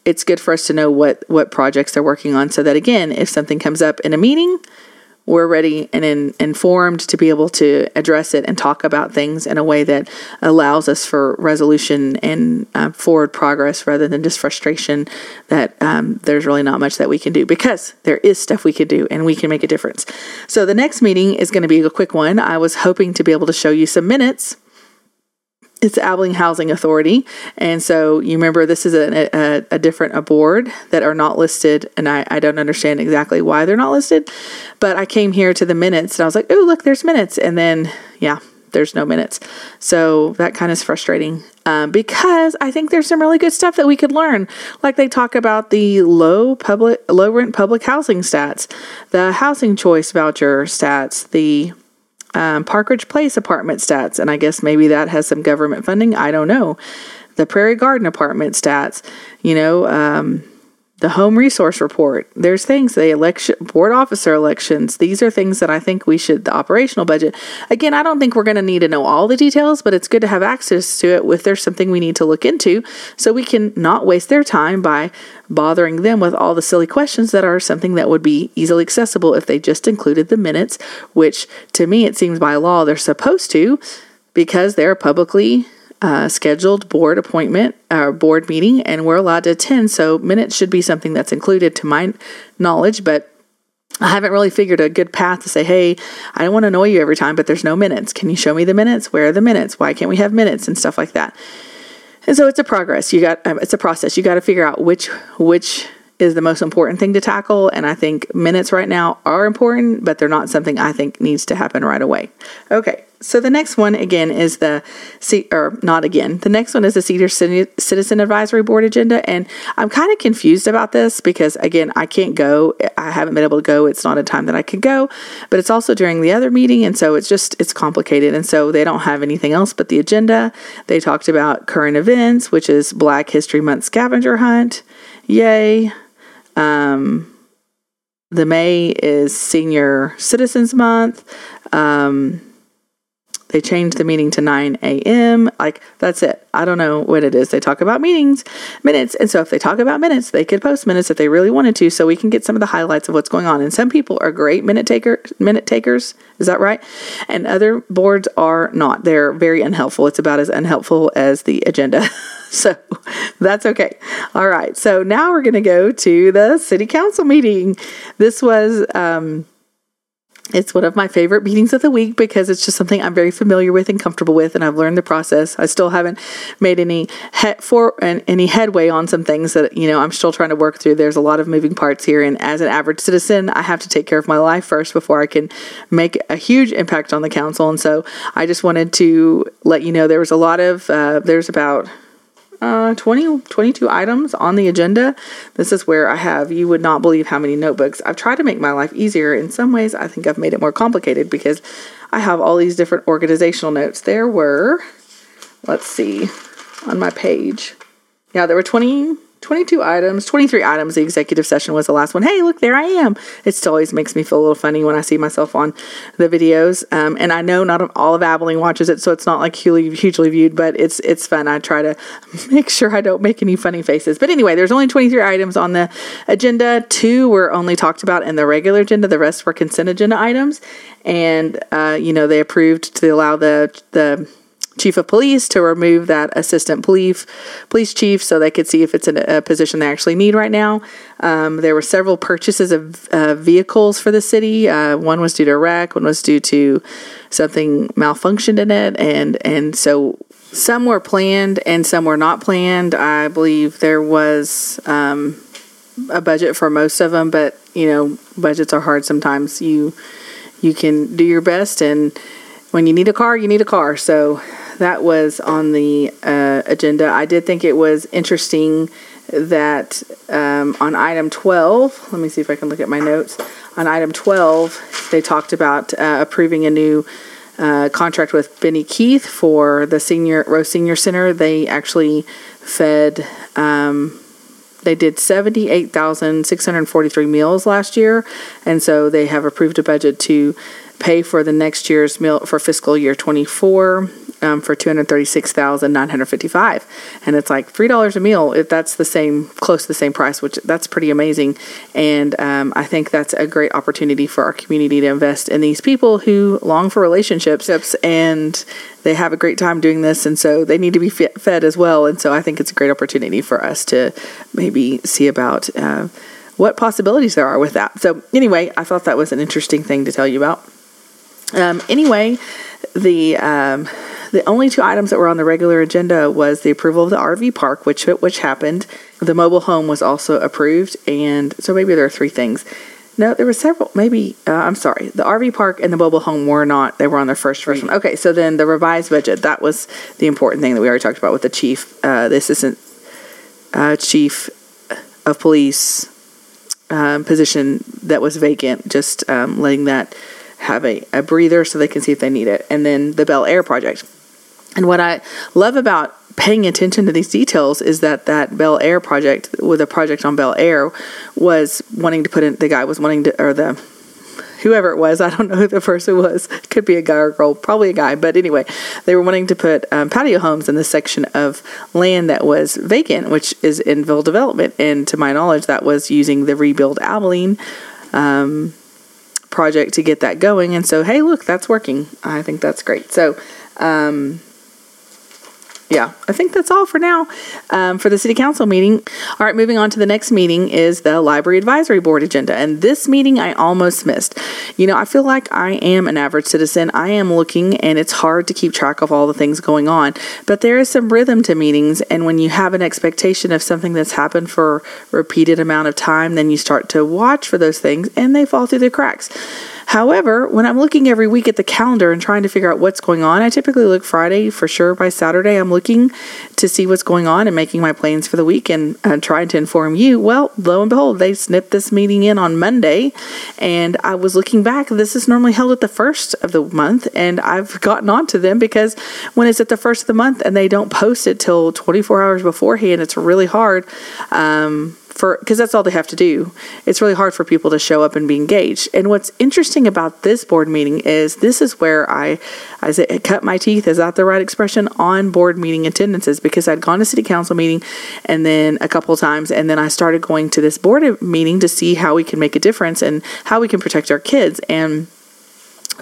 it's good for us to know what what projects they're working on so that again if something comes up in a meeting we're ready and in, informed to be able to address it and talk about things in a way that allows us for resolution and uh, forward progress rather than just frustration that um, there's really not much that we can do because there is stuff we could do and we can make a difference. So the next meeting is going to be a quick one. I was hoping to be able to show you some minutes it's Abilene Housing Authority. And so you remember this is a, a, a different board that are not listed. And I, I don't understand exactly why they're not listed. But I came here to the minutes and I was like, oh, look, there's minutes. And then, yeah, there's no minutes. So that kind of is frustrating um, because I think there's some really good stuff that we could learn. Like they talk about the low public, low rent public housing stats, the housing choice voucher stats, the um, Parkridge Place apartment stats, and I guess maybe that has some government funding. I don't know. The Prairie Garden apartment stats, you know, um, the home resource report. There's things, the election board officer elections. These are things that I think we should the operational budget. Again, I don't think we're going to need to know all the details, but it's good to have access to it if there's something we need to look into so we can not waste their time by bothering them with all the silly questions that are something that would be easily accessible if they just included the minutes, which to me it seems by law they're supposed to because they're publicly uh, scheduled board appointment or board meeting, and we're allowed to attend. So minutes should be something that's included to my knowledge, but I haven't really figured a good path to say, hey, I don't want to annoy you every time, but there's no minutes. Can you show me the minutes? Where are the minutes? Why can't we have minutes and stuff like that? And so it's a progress. You got um, it's a process. You got to figure out which which is the most important thing to tackle. And I think minutes right now are important, but they're not something I think needs to happen right away. Okay, so the next one again is the or not again. The next one is the Senior Citizen Advisory Board agenda, and I'm kind of confused about this because again, I can't go. I haven't been able to go. It's not a time that I could go, but it's also during the other meeting, and so it's just it's complicated. And so they don't have anything else but the agenda. They talked about current events, which is Black History Month scavenger hunt. Yay! Um, the May is Senior Citizens Month. Um, They changed the meeting to 9 a.m. Like, that's it. I don't know what it is. They talk about meetings, minutes. And so, if they talk about minutes, they could post minutes if they really wanted to, so we can get some of the highlights of what's going on. And some people are great minute taker minute takers. Is that right? And other boards are not. They're very unhelpful. It's about as unhelpful as the agenda. [LAUGHS] so that's okay. All right. So now we're going to go to the city council meeting. This was um, it's one of my favorite meetings of the week because it's just something I'm very familiar with and comfortable with, and I've learned the process. I still haven't made any he- for and any headway on some things that you know I'm still trying to work through. There's a lot of moving parts here, and as an average citizen, I have to take care of my life first before I can make a huge impact on the council. And so I just wanted to let you know there was a lot of uh, there's about uh, 20, 22 items on the agenda. This is where I have, you would not believe how many notebooks. I've tried to make my life easier. In some ways, I think I've made it more complicated because I have all these different organizational notes. There were, let's see, on my page. Yeah, there were 20, 22 items, 23 items. The executive session was the last one. Hey, look, there I am. It still always makes me feel a little funny when I see myself on the videos. Um, and I know not all of Abilene watches it, so it's not like hugely, hugely viewed, but it's it's fun. I try to [LAUGHS] make sure I don't make any funny faces. But anyway, there's only 23 items on the agenda. Two were only talked about in the regular agenda. The rest were consent agenda items. And, uh, you know, they approved to allow the the chief of police to remove that assistant police police chief so they could see if it's a, a position they actually need right now. Um, there were several purchases of uh, vehicles for the city. Uh, one was due to a wreck, one was due to something malfunctioned in it, and and so some were planned and some were not planned. I believe there was um, a budget for most of them, but you know budgets are hard sometimes. You you can do your best and when you need a car, you need a car. So that was on the uh, agenda. I did think it was interesting that um, on item 12, let me see if I can look at my notes. On item 12, they talked about uh, approving a new uh, contract with Benny Keith for the senior Rose Senior Center. They actually fed. Um, they did 78,643 meals last year, and so they have approved a budget to pay for the next year's meal for fiscal year 24 um, for 236955 and it's like $3 a meal if that's the same close to the same price which that's pretty amazing. And um, i think that's a great opportunity for our community to invest in these people who long for relationships and they have a great time doing this and so they need to be fed as well. And so i think it's a great opportunity for us to maybe see about uh, what possibilities there are with that. So anyway i thought that was an interesting thing to tell you about. Um, anyway the um, the only two items that were on the regular agenda was the approval of the RV park, which which happened. The mobile home was also approved, and so maybe there are three things. No, there were several. Maybe uh, I'm sorry. The RV park and the mobile home were not. They were on their first version. Okay, so then the revised budget. That was the important thing that we already talked about with the chief, uh, the assistant uh, chief of police um, position that was vacant. Just um, letting that have a, a breather so they can see if they need it. And then the Bel Air project. And what I love about paying attention to these details is that that Bel Air project with a project on Bel Air was wanting to put in the guy was wanting to or the whoever it was [LAUGHS] I don't know who the person was could be a guy or girl probably a guy but anyway they were wanting to put um, patio homes in this section of land that was vacant which is in Ville development and to my knowledge that was using the rebuild Abilene um, project to get that going and so hey look that's working. I think that's great. So um, yeah, I think that's all for now um, for the city council meeting. All right, moving on to the next meeting is the library advisory board agenda. And this meeting I almost missed. You know, I feel like I am an average citizen. I am looking, and it's hard to keep track of all the things going on. But there is some rhythm to meetings. And when you have an expectation of something that's happened for a repeated amount of time, then you start to watch for those things and they fall through the cracks. However, when I'm looking every week at the calendar and trying to figure out what's going on, I typically look Friday for sure. By Saturday, I'm looking to see what's going on and making my plans for the week and uh, trying to inform you. Well, lo and behold, they snipped this meeting in on Monday, and I was looking back. This is normally held at the first of the month, and I've [LAUGHS] gotten on to them because when it's at the first of the month and they don't post it till 24 hours beforehand, it's really hard. Um, for because that's all they have to do. It's really hard for people to show up and be engaged. And what's interesting about this board meeting is this is where I, I cut my teeth. Is that the right expression? On board meeting attendances because I'd gone to city council meeting and then a couple times, and then I started going to this board meeting to see how we can make a difference and how we can protect our kids and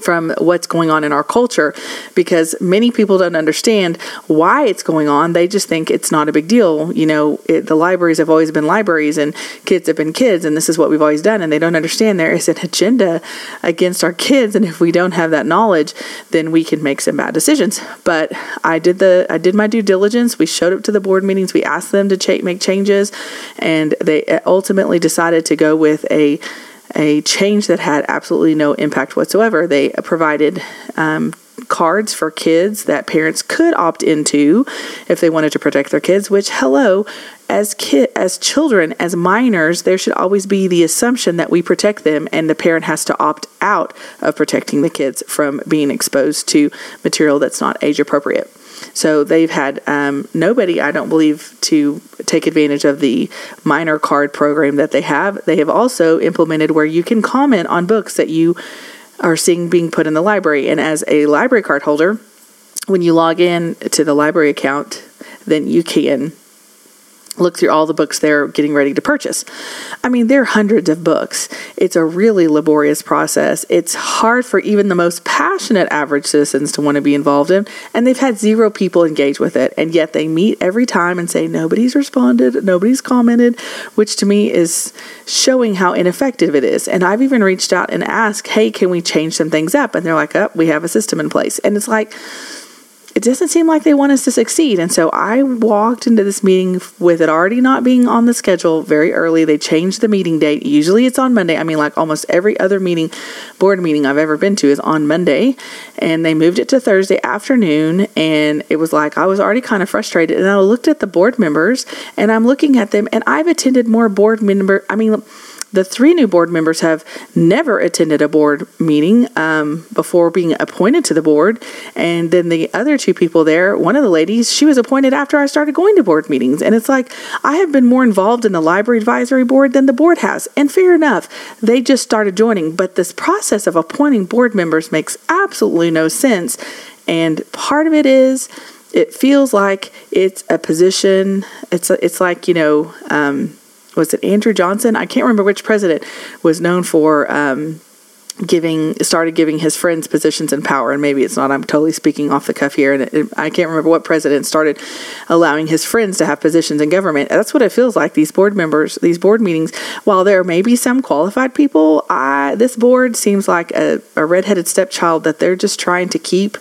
from what's going on in our culture because many people don't understand why it's going on. They just think it's not a big deal. You know, it, the libraries have always been libraries and kids have been kids, and this is what we've always done. And they don't understand there is an agenda against our kids, and if we don't have that knowledge, then we can make some bad decisions. But I did the I did my due diligence. We showed up to the board meetings. We asked them to make changes, and they uh, ultimately decided to go with a a change that had absolutely no impact whatsoever. They provided um, cards for kids that parents could opt into if they wanted to protect their kids which hello as kid as children as minors there should always be the assumption that we protect them and the parent has to opt out of protecting the kids from being exposed to material that's not age appropriate so they've had um, nobody, I don't believe, to take advantage of the minor card program that they have. They have also implemented where you can comment on books that you are seeing being put in the library. And as a library card holder, when you log in to the library account, then you can look through all the books they're getting ready to purchase. I mean, there are hundreds of books. It's a really laborious process. It's hard for even the most passionate average citizens to want to be involved in, and they've had zero people engage with it. And yet they meet every time and say, nobody's responded, nobody's commented, which to me is showing how ineffective it is. And I've even reached out and asked, hey, can we change some things up? And they're like, oh, we have a system in place. And it's like, it doesn't seem like they want us to succeed. And so I walked into this meeting with it already not being on the schedule very early. They changed the meeting date. Usually it's on Monday. I mean, like almost every other meeting, board meeting I've ever been to is on Monday. And they moved it to Thursday afternoon. And it was like I was already kind of frustrated. And I looked at the board members and I'm looking at them and I've attended more board member. I mean, the three new board members have never attended a board meeting um, before being appointed to the board. And then the other two people there, one of the ladies, she was appointed after I started going to board meetings. And it's like, I have been more involved in the library advisory board than the board has. And fair enough, they just started joining. But this process of appointing board members makes absolutely no sense. And part of it is, it feels like it's a position. It's a, it's like you know, um, was it Andrew Johnson? I can't remember which president was known for um, giving started giving his friends positions in power and maybe it's not i'm totally speaking off the cuff here and it, it, i can't remember what president started allowing his friends to have positions in government that's what it feels like these board members these board meetings while there may be some qualified people I, this board seems like a, a redheaded stepchild that they're just trying to keep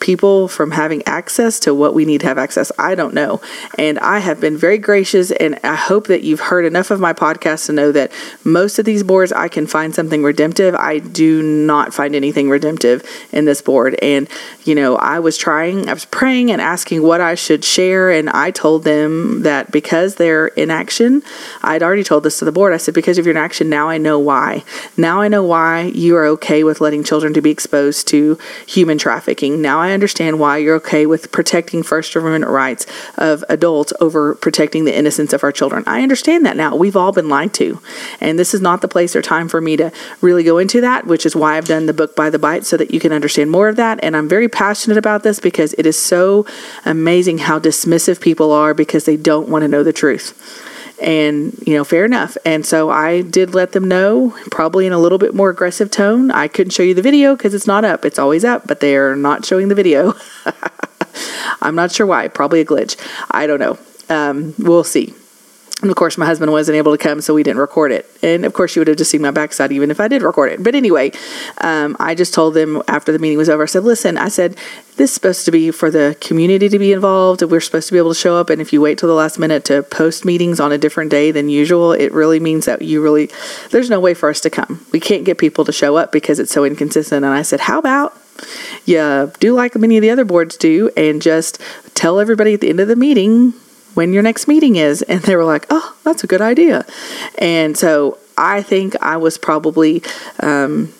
people from having access to what we need to have access. I don't know. And I have been very gracious, and I hope that you've heard enough of my podcast to know that most of these boards I can find something redemptive. I do not find anything redemptive in this board. And, you know, I was trying, I was praying and asking what I should share, and I told them that because they're in action, I'd already told this to the board. I said, because of your inaction, now I know why. Now I know why you are okay with letting children to be exposed to human trafficking. Now I I understand why you're okay with protecting First Amendment rights of adults over protecting the innocence of our children. I understand that now. We've all been lied to. And this is not the place or time for me to really go into that, which is why I've done the book by the bite so that you can understand more of that. And I'm very passionate about this because it is so amazing how dismissive people are because they don't want to know the truth and you know fair enough. And so i did let them know probably in a little bit more aggressive tone. I couldn't show you the video because it's not up. It's always up but they're not showing the video. [LAUGHS] I'm not sure why. Probably a glitch. I don't know. Um, we'll see and of course, my husband wasn't able to come, so we didn't record it. And of course, you would have just seen my backside even if I did record it. But anyway, um, I just told them after the meeting was over, I said, listen, I said, this is supposed to be for the community to be involved. We're supposed to be able to show up. And if you wait till the last minute to post meetings on a different day than usual, it really means that you really, there's no way for us to come. We can't get people to show up because it's so inconsistent. And I said, how about you do like many of the other boards do and just tell everybody at the end of the meeting when your next meeting is. [LAUGHS] And they were like, oh, that's a good idea. And so I think I was probably um,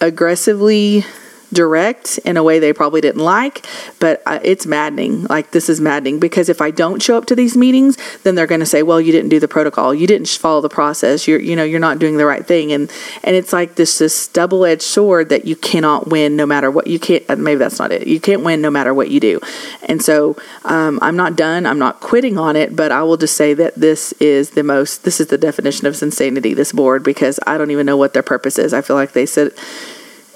aggressively direct in a way they probably didn't like, but uh, it's maddening. Like, this is maddening because if I don't show up to these meetings, then they're going to say, well, you didn't do the protocol. You didn't follow the process. You're, you know, you're not doing the right thing. And, and it's like this, this double edged sword that you cannot win no matter what you can't, uh, maybe that's not it. You can't win no matter what you do. And so um, I'm not done. I'm not quitting on it, but I will just say that this is the most, this is the definition of insanity, this board, because I don't even know what their purpose is. I feel like they sit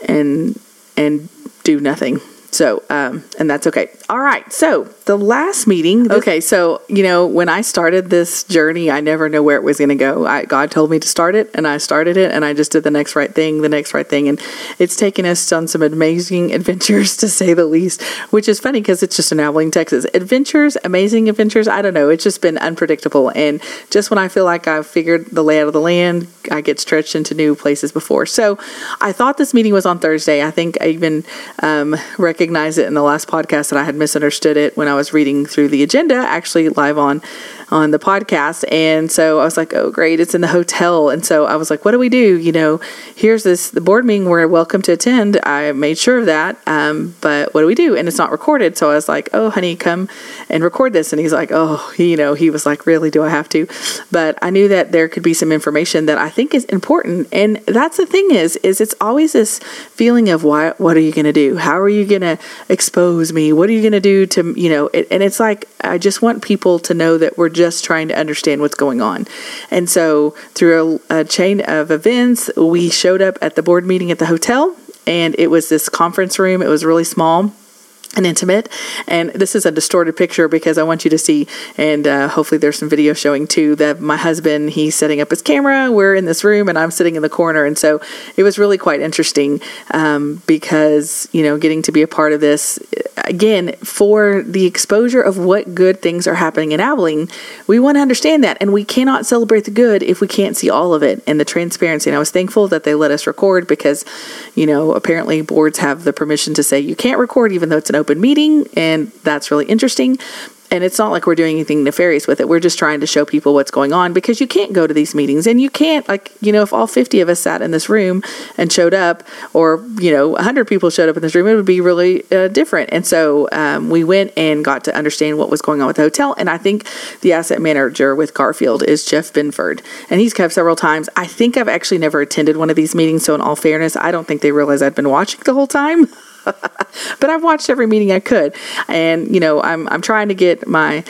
and and do nothing. So, um, and that's okay. All right. So, the last meeting. Okay. So, you know, when I started this journey, I never knew where it was going to go. I, God told me to start it, and I started it, and I just did the next right thing, the next right thing. And it's taken us on some amazing [LAUGHS] adventures, to say the least, which is funny because it's just in Abilene, Texas. Adventures, amazing adventures. I don't know. It's just been unpredictable. And just when I feel like I've figured the layout of the land, I get stretched into new places before. So, I thought this meeting was on Thursday. I think I even um, recognized recognize it in the last podcast that I had misunderstood it when I was reading through the agenda, actually live on on the podcast. And so I was like, oh, great, it's in the hotel. And so I was like, what do we do? You know, here's this, the board meeting we're welcome to attend. I made sure of that. Um, but what do we do? And it's not recorded. So I was like, oh, honey, come and record this. And he's like, oh, you know, he was like, really, do I have to? But I knew that there could be some information that I think is important. And that's the thing is, is it's always this feeling of why, what are you going to do? How are you going to expose me? What are you going to do to, you know, it, and it's like, I just want people to know that we're just trying to understand what's going on. And so, through a, a chain of events, we showed up at the board meeting at the hotel, and it was this conference room. It was really small and intimate. And this is a distorted picture because I want you to see, and uh, hopefully there's some video showing too, that my husband, he's setting up his camera. We're in this room and I'm sitting in the corner. And so it was really quite interesting um, because, you know, getting to be a part of this, again, for the exposure of what good things are happening in Abilene, we want to understand that. And we cannot celebrate the good if we can't see all of it and the transparency. And I was thankful that they let us record because, you know, apparently boards have the permission to say you can't record even though it's an open meeting, and that's really interesting. And it's not like we're doing anything nefarious with it. We're just trying to show people what's going on because you can't go to these meetings and you can't, like, you know, if all 50 of us sat in this room and showed up, or, you know, 100 people showed up in this room, it would be really uh, different. And so um, we went and got to understand what was going on with the hotel. And I think the asset manager with Garfield is Jeff Binford. And he's come several times. I think I've actually never attended one of these meetings. So, in all fairness, I don't think they realized I'd been watching the whole time. [LAUGHS] [LAUGHS] but I've watched every meeting I could, and you know, I'm I'm trying to get my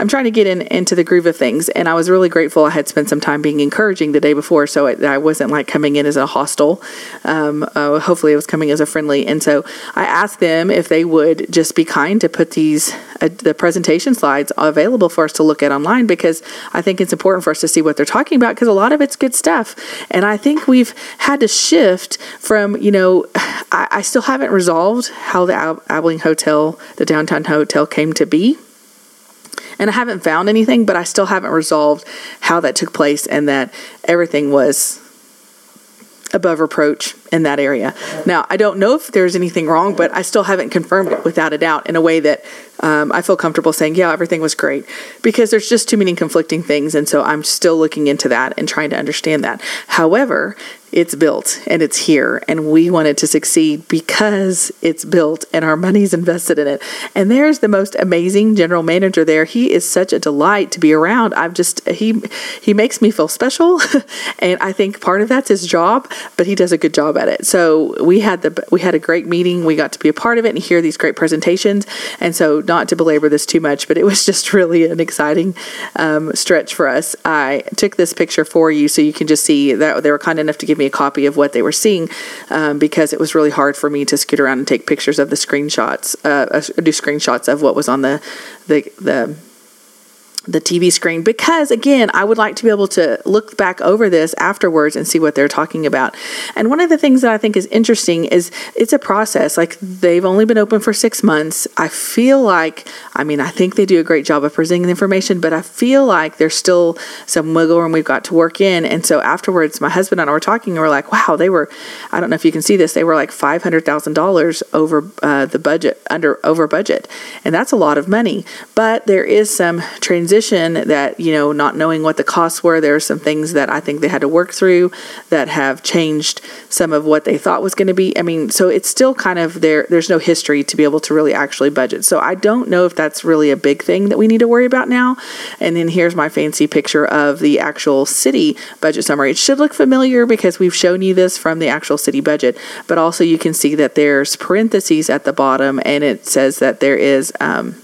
I'm trying to get in into the groove of things, and I was really grateful. I had spent some time being encouraging the day before, so it, I wasn't like coming in as a hostile. Um, uh, hopefully, it was coming as a friendly. And so I asked them if they would just be kind to put these uh, the presentation slides available for us to look at online because I think it's important for us to see what they're talking about because a lot of it's good stuff. And I think we've had to shift from you know [SIGHS] I, I still haven't resolved how the Abilene Hotel, the downtown hotel, came to be and I haven't found anything, but I still haven't resolved how that took place and that everything was above reproach in that area. Now, I don't know if there's anything wrong, but I still haven't confirmed it without a doubt in a way that um, I feel comfortable saying, yeah, everything was great because there's just too many conflicting things. And so I'm still looking into that and trying to understand that. However, it's built and it's here and we want it to succeed because it's built and our money's invested in it and there's the most amazing general manager there he is such a delight to be around i've just he he makes me feel special [LAUGHS] and i think part of that's his job but he does a good job at it. So we had the we had a great meeting. We got to be a part of it and hear these great presentations. And so not to belabor this too much but it was [LAUGHS] just really an exciting um, stretch for us. I took this picture for you so you can just see that they were kind enough to give me a copy of what they were seeing um, because it was really hard for me to scoot around and take pictures of the screenshots, uh, uh do screenshots of what was on the the the the TV screen because again, I would like to be able to look back over this afterwards and see what they're talking about. And one of the things that I think is interesting is it's a process. Like they've only been open for 6 months. I feel like I mean, I think they do a great job of presenting the information, but I feel like there's still some wiggle room we've got to work in. And so afterwards, my husband and I were talking and we're like, "Wow, they were I don't know if you can see this. They were like $500,000 over uh, the budget under over budget. And that's a lot of money. But there is some transition that, you know, not knowing what the costs were, there are some things that I think they had to work through that have changed some of what they thought was going to be. I mean, so it's still kind of there, there's no history to be able to really actually budget. So I don't know if that's really a big thing that we need to worry about now. And then here's my fancy picture of the actual city budget summary. It should look familiar because we've shown you this from the actual city budget, but also you can see that there's parentheses at the bottom and it says that there is. Um,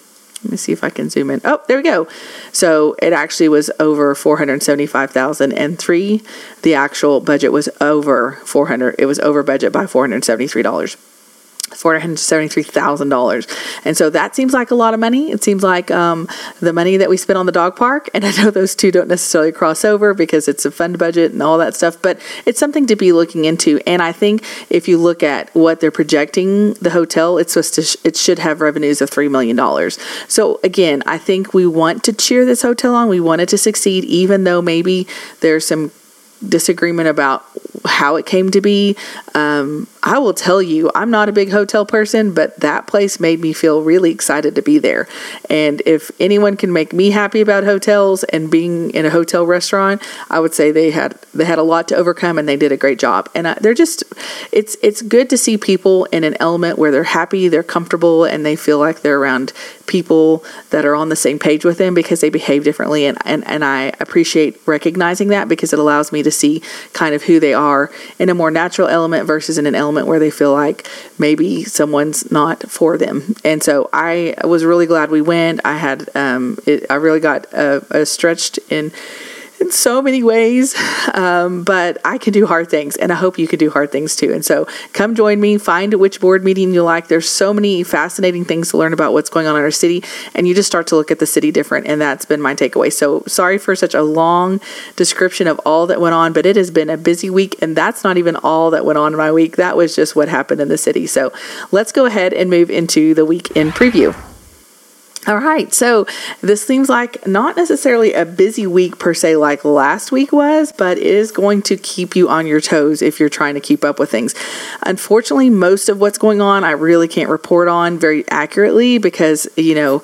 let me see if I can zoom in. Oh, there we go. So it actually was over 475,003. The actual budget was over 400. It was over budget by $473. $473,000. And so that seems like a lot of money. It seems like um, the money that we spent on the dog park. And I know those two don't necessarily cross over because it's a fund budget and all that stuff, but it's something to be looking into. And I think if you look at what they're projecting the hotel, it's supposed to, sh- it should have revenues of $3 million. So again, I think we want to cheer this hotel on. We want it to succeed, even though maybe there's some disagreement about how it came to be. Um, I will tell you, I'm not a big hotel person, but that place made me feel really excited to be there. And if anyone can make me happy about hotels and being in a hotel restaurant, I would say they had they had a lot to overcome and they did a great job. And I, they're just it's it's good to see people in an element where they're happy, they're comfortable, and they feel like they're around people that are on the same page with them because they behave differently. And and, and I appreciate recognizing that because it allows me to see kind of who they are in a more natural element versus in an element moment where they feel like maybe someone's not for them. And so I was really glad we went. I had, um, it, I really got uh, uh, stretched in in so many ways. Um, but I can do hard things, and I hope you can do hard things too. And so come join me, find which board meeting you like. There's so many fascinating things to learn about what's going on in our city, and you just start to look at the city different. And that's been my takeaway. So sorry for such a long description of all that went on, but it has been a busy week, and that's not even all that went on in my week. That was just what happened in the city. So let's go ahead and move into the week in preview. All right, so this seems like not necessarily a busy week per se, like last week was, but it is going to keep you on your toes if you're trying to keep up with things. Unfortunately, most of what's going on I really can't report on very accurately because, you know,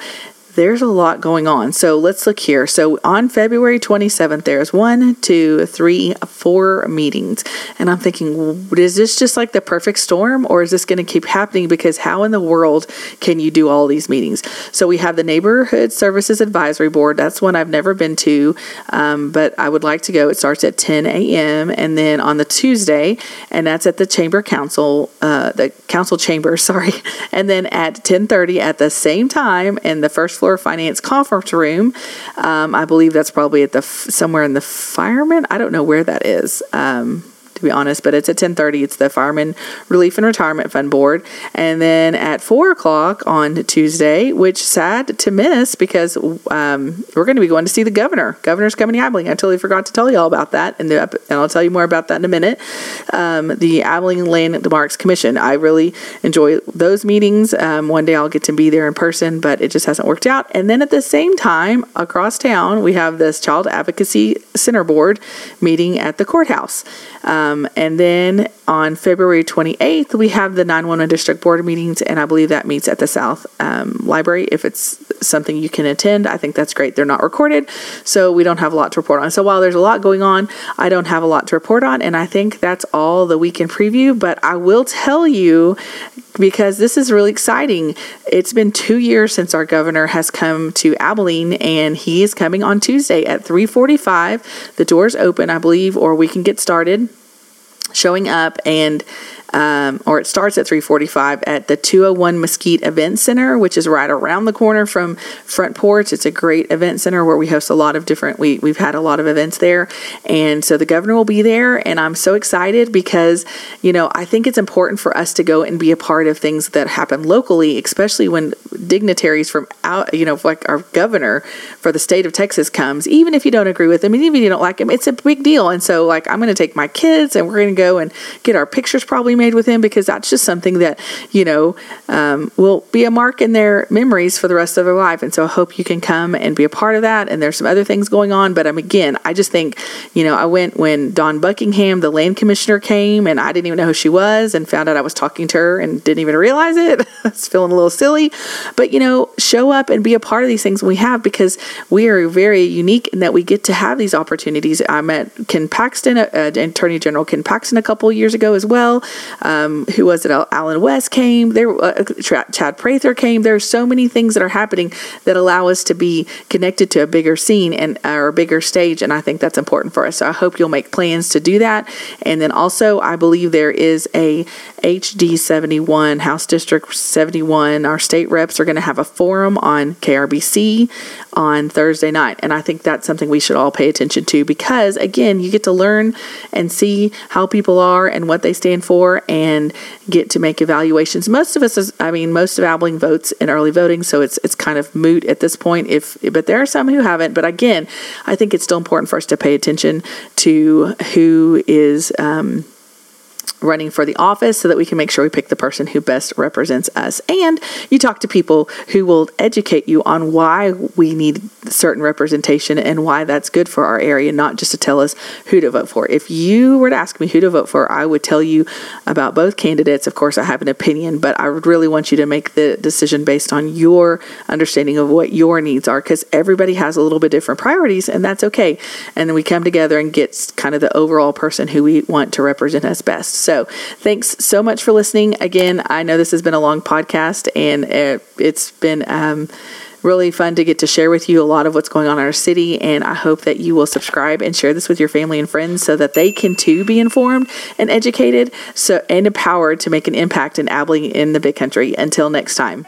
there's a lot going on. So let's look here. So on February 27th, there's one, two, three, four meetings. And I'm thinking, is this just like the perfect storm or is this going to keep happening? Because how in the world can you do all these meetings? So we have the Neighborhood Services Advisory Board. That's one I've never been to, um, but I would like to go. It starts at 10 a.m. And then on the Tuesday, and that's at the Chamber Council, uh, the Council Chamber, [LAUGHS] sorry. And then at 10:30 at the same time in the first floor finance conference room. Um, I believe that's probably at the somewhere in the fireman. I don't know where that is. Um, to be honest, but it's at 10:30. It's the Fireman Relief and Retirement Fund Board, and then at four o'clock on Tuesday, which sad to miss because um, we're going to be going to see the governor. Governor's coming to Abilene. I totally forgot to tell you all about that, and, the, and I'll tell you more about that in a minute. Um, the Abilene Landmarks Commission. I really enjoy those meetings. Um, one day I'll get to be there in person, but it just hasn't worked out. And then at the same time, across town, we have this Child Advocacy Center Board meeting at the courthouse. Um, and then on February 28th, we have the 911 District Board meetings, and I believe that meets at the South um, Library. If it's something you can attend, I think that's great. They're not recorded, so we don't have a lot to report on. So while there's a lot going on, I don't have a lot to report on, and I think that's all the weekend preview. But I will tell you because this is really exciting. It's been two years since our governor has come to Abilene, and he is coming on Tuesday at 3:45. The doors open, I believe, or we can get started showing up and um, or it starts at 3:45 at the 201 Mesquite Event Center, which is right around the corner from Front Porch. It's a great event center where we host a lot of different. We we've had a lot of events there, and so the governor will be there, and I'm so excited because you know I think it's important for us to go and be a part of things that happen locally, especially when dignitaries from out, you know, like our governor for the state of Texas comes, even if you don't agree with him, even if you don't like him, it's a big deal. And so like I'm going to take my kids, and we're going to go and get our pictures probably made with him because that's just something that, you know, um, will be a mark in their memories for the rest of their life. And so I hope you can come and be a part of that. And there's some other things going on. But um, again, I just think, you know, I went when Dawn Buckingham, the land commissioner, came and I didn't even know who she was and found out I was talking to her and didn't even realize it. [LAUGHS] I was feeling a little silly. But, you know, show up and be a part of these things we have because we are very unique in that we get to have these opportunities. I met Ken Paxton, uh, Attorney General Ken Paxton, a couple years ago as well. Um, who was it? Allen West came. There, uh, Chad Prather came. There are so many things that are happening that allow us to be connected to a bigger scene and or a bigger stage, and I think that's important for us. So I hope you'll make plans to do that. And then also, I believe there is a HD 71 House District 71. Our state reps are going to have a forum on KRBC on Thursday night, and I think that's something we should all pay attention to because again, you get to learn and see how people are and what they stand for, and get to make evaluations. Most of us, is, I mean, most of Abilene votes in early voting, so it's it's kind of moot at this point. If but there are some who haven't. But again, I think it's still important for us to pay attention to who is. Um, running for the office so that we can make sure we pick the person who best represents us. And you talk to people who will educate you on why we need certain representation and why that's good for our area, not just to tell us who to vote for. If you were to ask me who to vote for, I would tell you about both candidates. Of course, I have an opinion, but I would really want you to make the decision based on your understanding of what your needs are because everybody has a little bit different priorities, and that's okay. And then we come together and get kind of the overall person who we want to represent us best. So thanks so much for listening. Again, I know this has been a long podcast and it, has been um, really fun to get to share with you a lot of what's going on in our city. And I hope that you will subscribe and share this with your family and friends so that they can too be informed and educated so and empowered to make an impact in Abilene in the big country. Until next time.